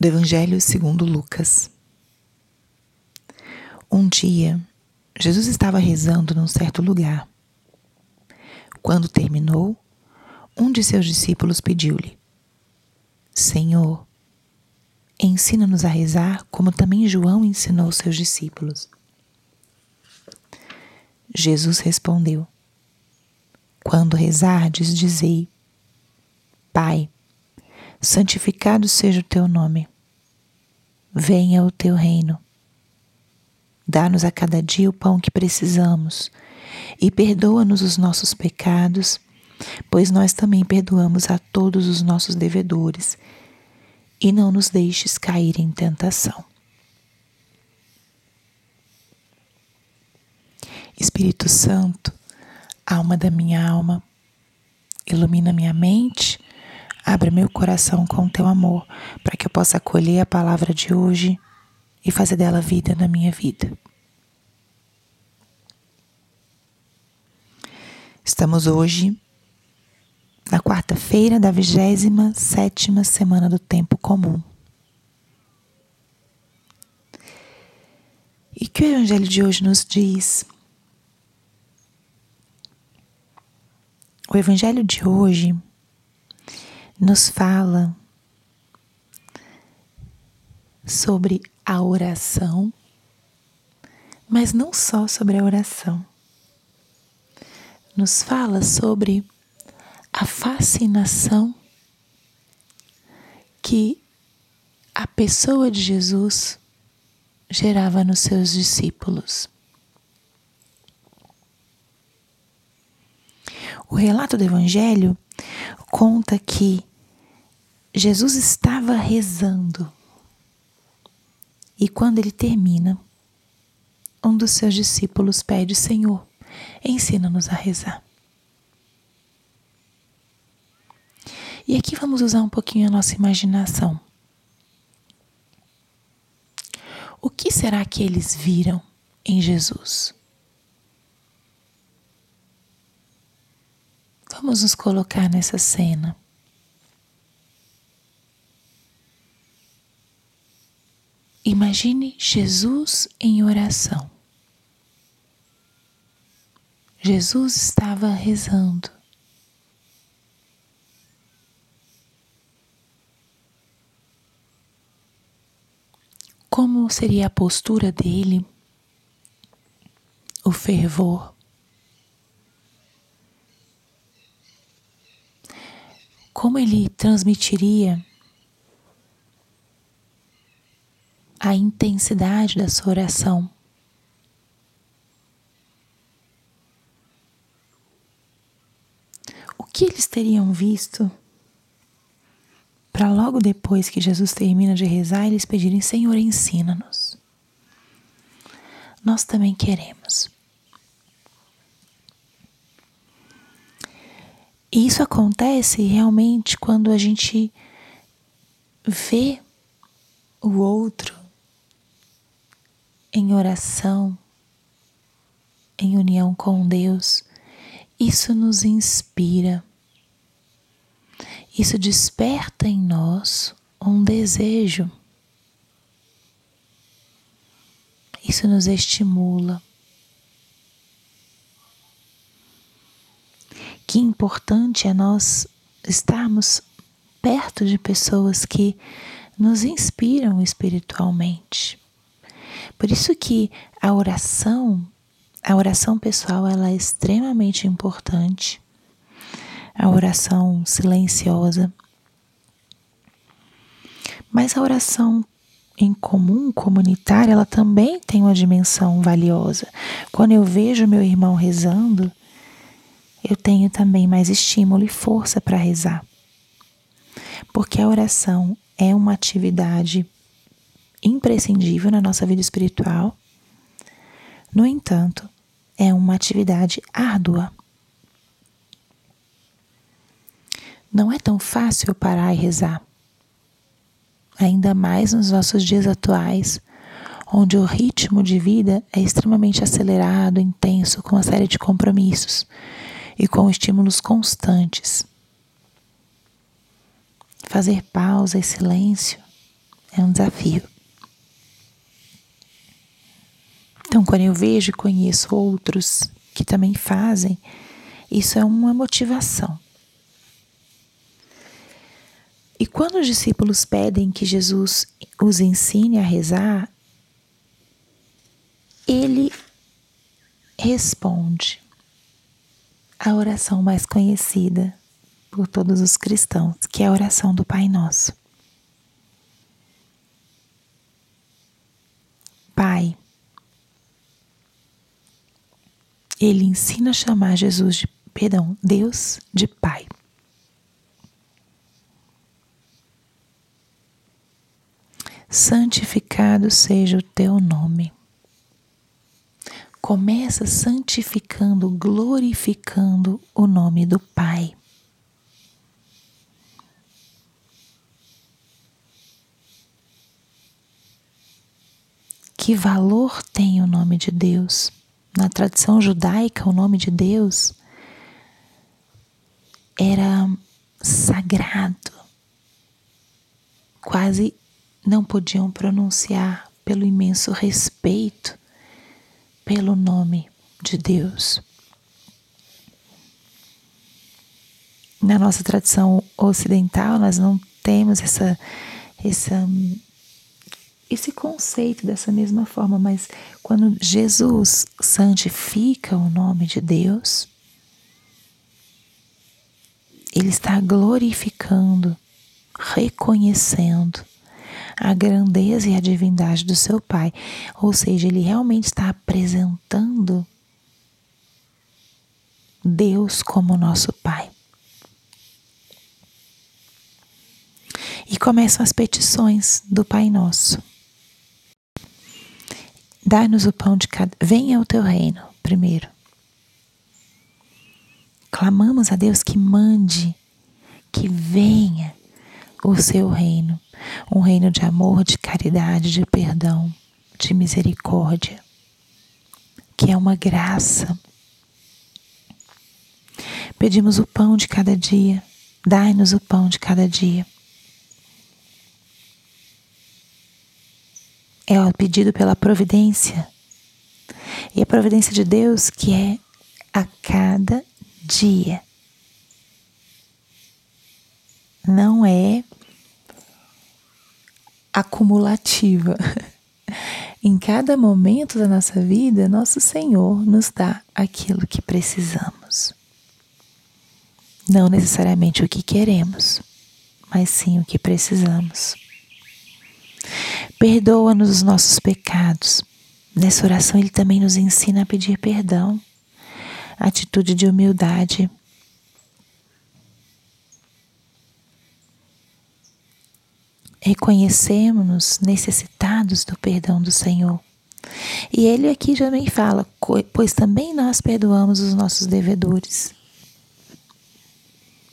do Evangelho segundo Lucas. Um dia, Jesus estava rezando num certo lugar. Quando terminou, um de seus discípulos pediu-lhe: Senhor, ensina-nos a rezar como também João ensinou seus discípulos. Jesus respondeu: Quando rezardes, dizei: Pai, santificado seja o teu nome. Venha o teu reino. Dá-nos a cada dia o pão que precisamos e perdoa-nos os nossos pecados, pois nós também perdoamos a todos os nossos devedores. E não nos deixes cair em tentação. Espírito Santo, alma da minha alma, ilumina minha mente Abra meu coração com teu amor, para que eu possa acolher a palavra de hoje e fazer dela vida na minha vida. Estamos hoje na quarta-feira da 27 sétima semana do tempo comum. E que o evangelho de hoje nos diz? O evangelho de hoje nos fala sobre a oração, mas não só sobre a oração. Nos fala sobre a fascinação que a pessoa de Jesus gerava nos seus discípulos. O relato do Evangelho conta que Jesus estava rezando e quando ele termina, um dos seus discípulos pede: Senhor, ensina-nos a rezar. E aqui vamos usar um pouquinho a nossa imaginação. O que será que eles viram em Jesus? Vamos nos colocar nessa cena. Imagine Jesus em oração. Jesus estava rezando. Como seria a postura dele? O fervor. como ele transmitiria a intensidade da sua oração. O que eles teriam visto para logo depois que Jesus termina de rezar, eles pedirem: Senhor, ensina-nos. Nós também queremos. E isso acontece realmente quando a gente vê o outro em oração, em união com Deus. Isso nos inspira. Isso desperta em nós um desejo. Isso nos estimula. que importante é nós estarmos perto de pessoas que nos inspiram espiritualmente. Por isso que a oração, a oração pessoal, ela é extremamente importante. A oração silenciosa. Mas a oração em comum, comunitária, ela também tem uma dimensão valiosa. Quando eu vejo meu irmão rezando, eu tenho também mais estímulo e força para rezar. Porque a oração é uma atividade imprescindível na nossa vida espiritual. No entanto, é uma atividade árdua. Não é tão fácil parar e rezar. Ainda mais nos nossos dias atuais, onde o ritmo de vida é extremamente acelerado, intenso, com uma série de compromissos e com estímulos constantes. Fazer pausa e silêncio É um desafio. Então, quando eu vejo e conheço outros que também fazem, isso é uma motivação. E quando os discípulos pedem que Jesus os ensine a rezar, ele responde a oração mais conhecida por todos os cristãos, que é a oração do Pai Nosso. Pai. Ele ensina a chamar Jesus de, perdão, Deus de Pai. Santificado seja o teu nome. Começa santificando, glorificando o nome do Pai. Que valor tem o nome de Deus? Na tradição judaica, o nome de Deus era sagrado. Quase não podiam pronunciar pelo imenso respeito pelo nome de Deus. Na nossa tradição ocidental, nós não temos essa, essa esse conceito dessa mesma forma, mas quando Jesus santifica o nome de Deus, ele está glorificando, reconhecendo a grandeza e a divindade do seu Pai. Ou seja, ele realmente está apresentando Deus como nosso Pai. E começam as petições do Pai Nosso. Dai-nos o pão de cada. Venha o teu reino, primeiro. Clamamos a Deus que mande, que venha o seu reino, um reino de amor, de caridade, de perdão, de misericórdia, que é uma graça. Pedimos o pão de cada dia, dai-nos o pão de cada dia. É o pedido pela providência. E a providência de Deus que é a cada dia. Não é acumulativa. Em cada momento da nossa vida, nosso Senhor nos dá aquilo que precisamos. Não necessariamente o que queremos, mas sim o que precisamos. Perdoa-nos os nossos pecados. Nessa oração, ele também nos ensina a pedir perdão, atitude de humildade. Reconhecemos-nos necessitados do perdão do Senhor. E ele aqui também fala: pois também nós perdoamos os nossos devedores.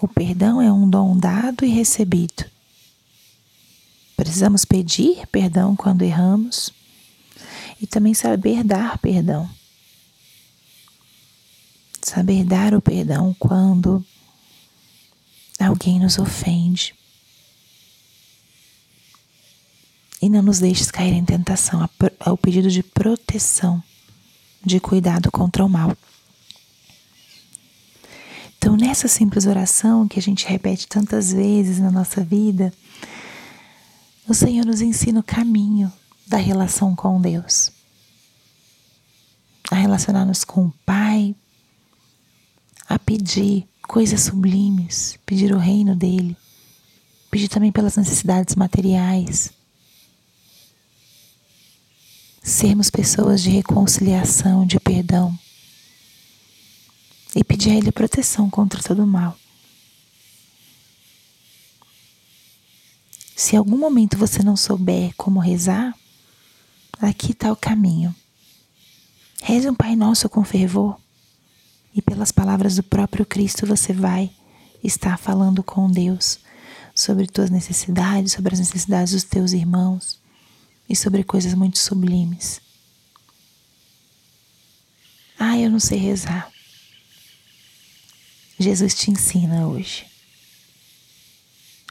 O perdão é um dom dado e recebido. Precisamos pedir perdão quando erramos e também saber dar perdão. Saber dar o perdão quando alguém nos ofende. E não nos deixes cair em tentação, ao pedido de proteção, de cuidado contra o mal. Então, nessa simples oração que a gente repete tantas vezes na nossa vida, o Senhor nos ensina o caminho da relação com Deus. A relacionar-nos com o Pai, a pedir coisas sublimes, pedir o reino dele, pedir também pelas necessidades materiais. Sermos pessoas de reconciliação, de perdão. E pedir a Ele proteção contra todo o mal. Se algum momento você não souber como rezar, aqui está o caminho. Reze um Pai Nosso com fervor e pelas palavras do próprio Cristo você vai estar falando com Deus sobre tuas necessidades, sobre as necessidades dos teus irmãos e sobre coisas muito sublimes. Ah, eu não sei rezar. Jesus te ensina hoje.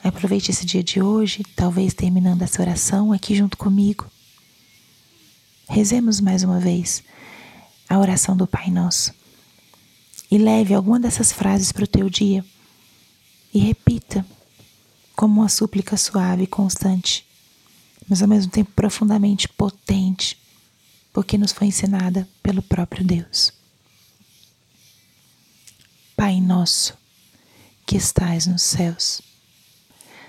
Aproveite esse dia de hoje, talvez terminando essa oração aqui junto comigo. Rezemos mais uma vez a oração do Pai Nosso. E leve alguma dessas frases para o teu dia e repita como uma súplica suave e constante, mas ao mesmo tempo profundamente potente, porque nos foi ensinada pelo próprio Deus. Pai nosso, que estais nos céus,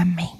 Amém.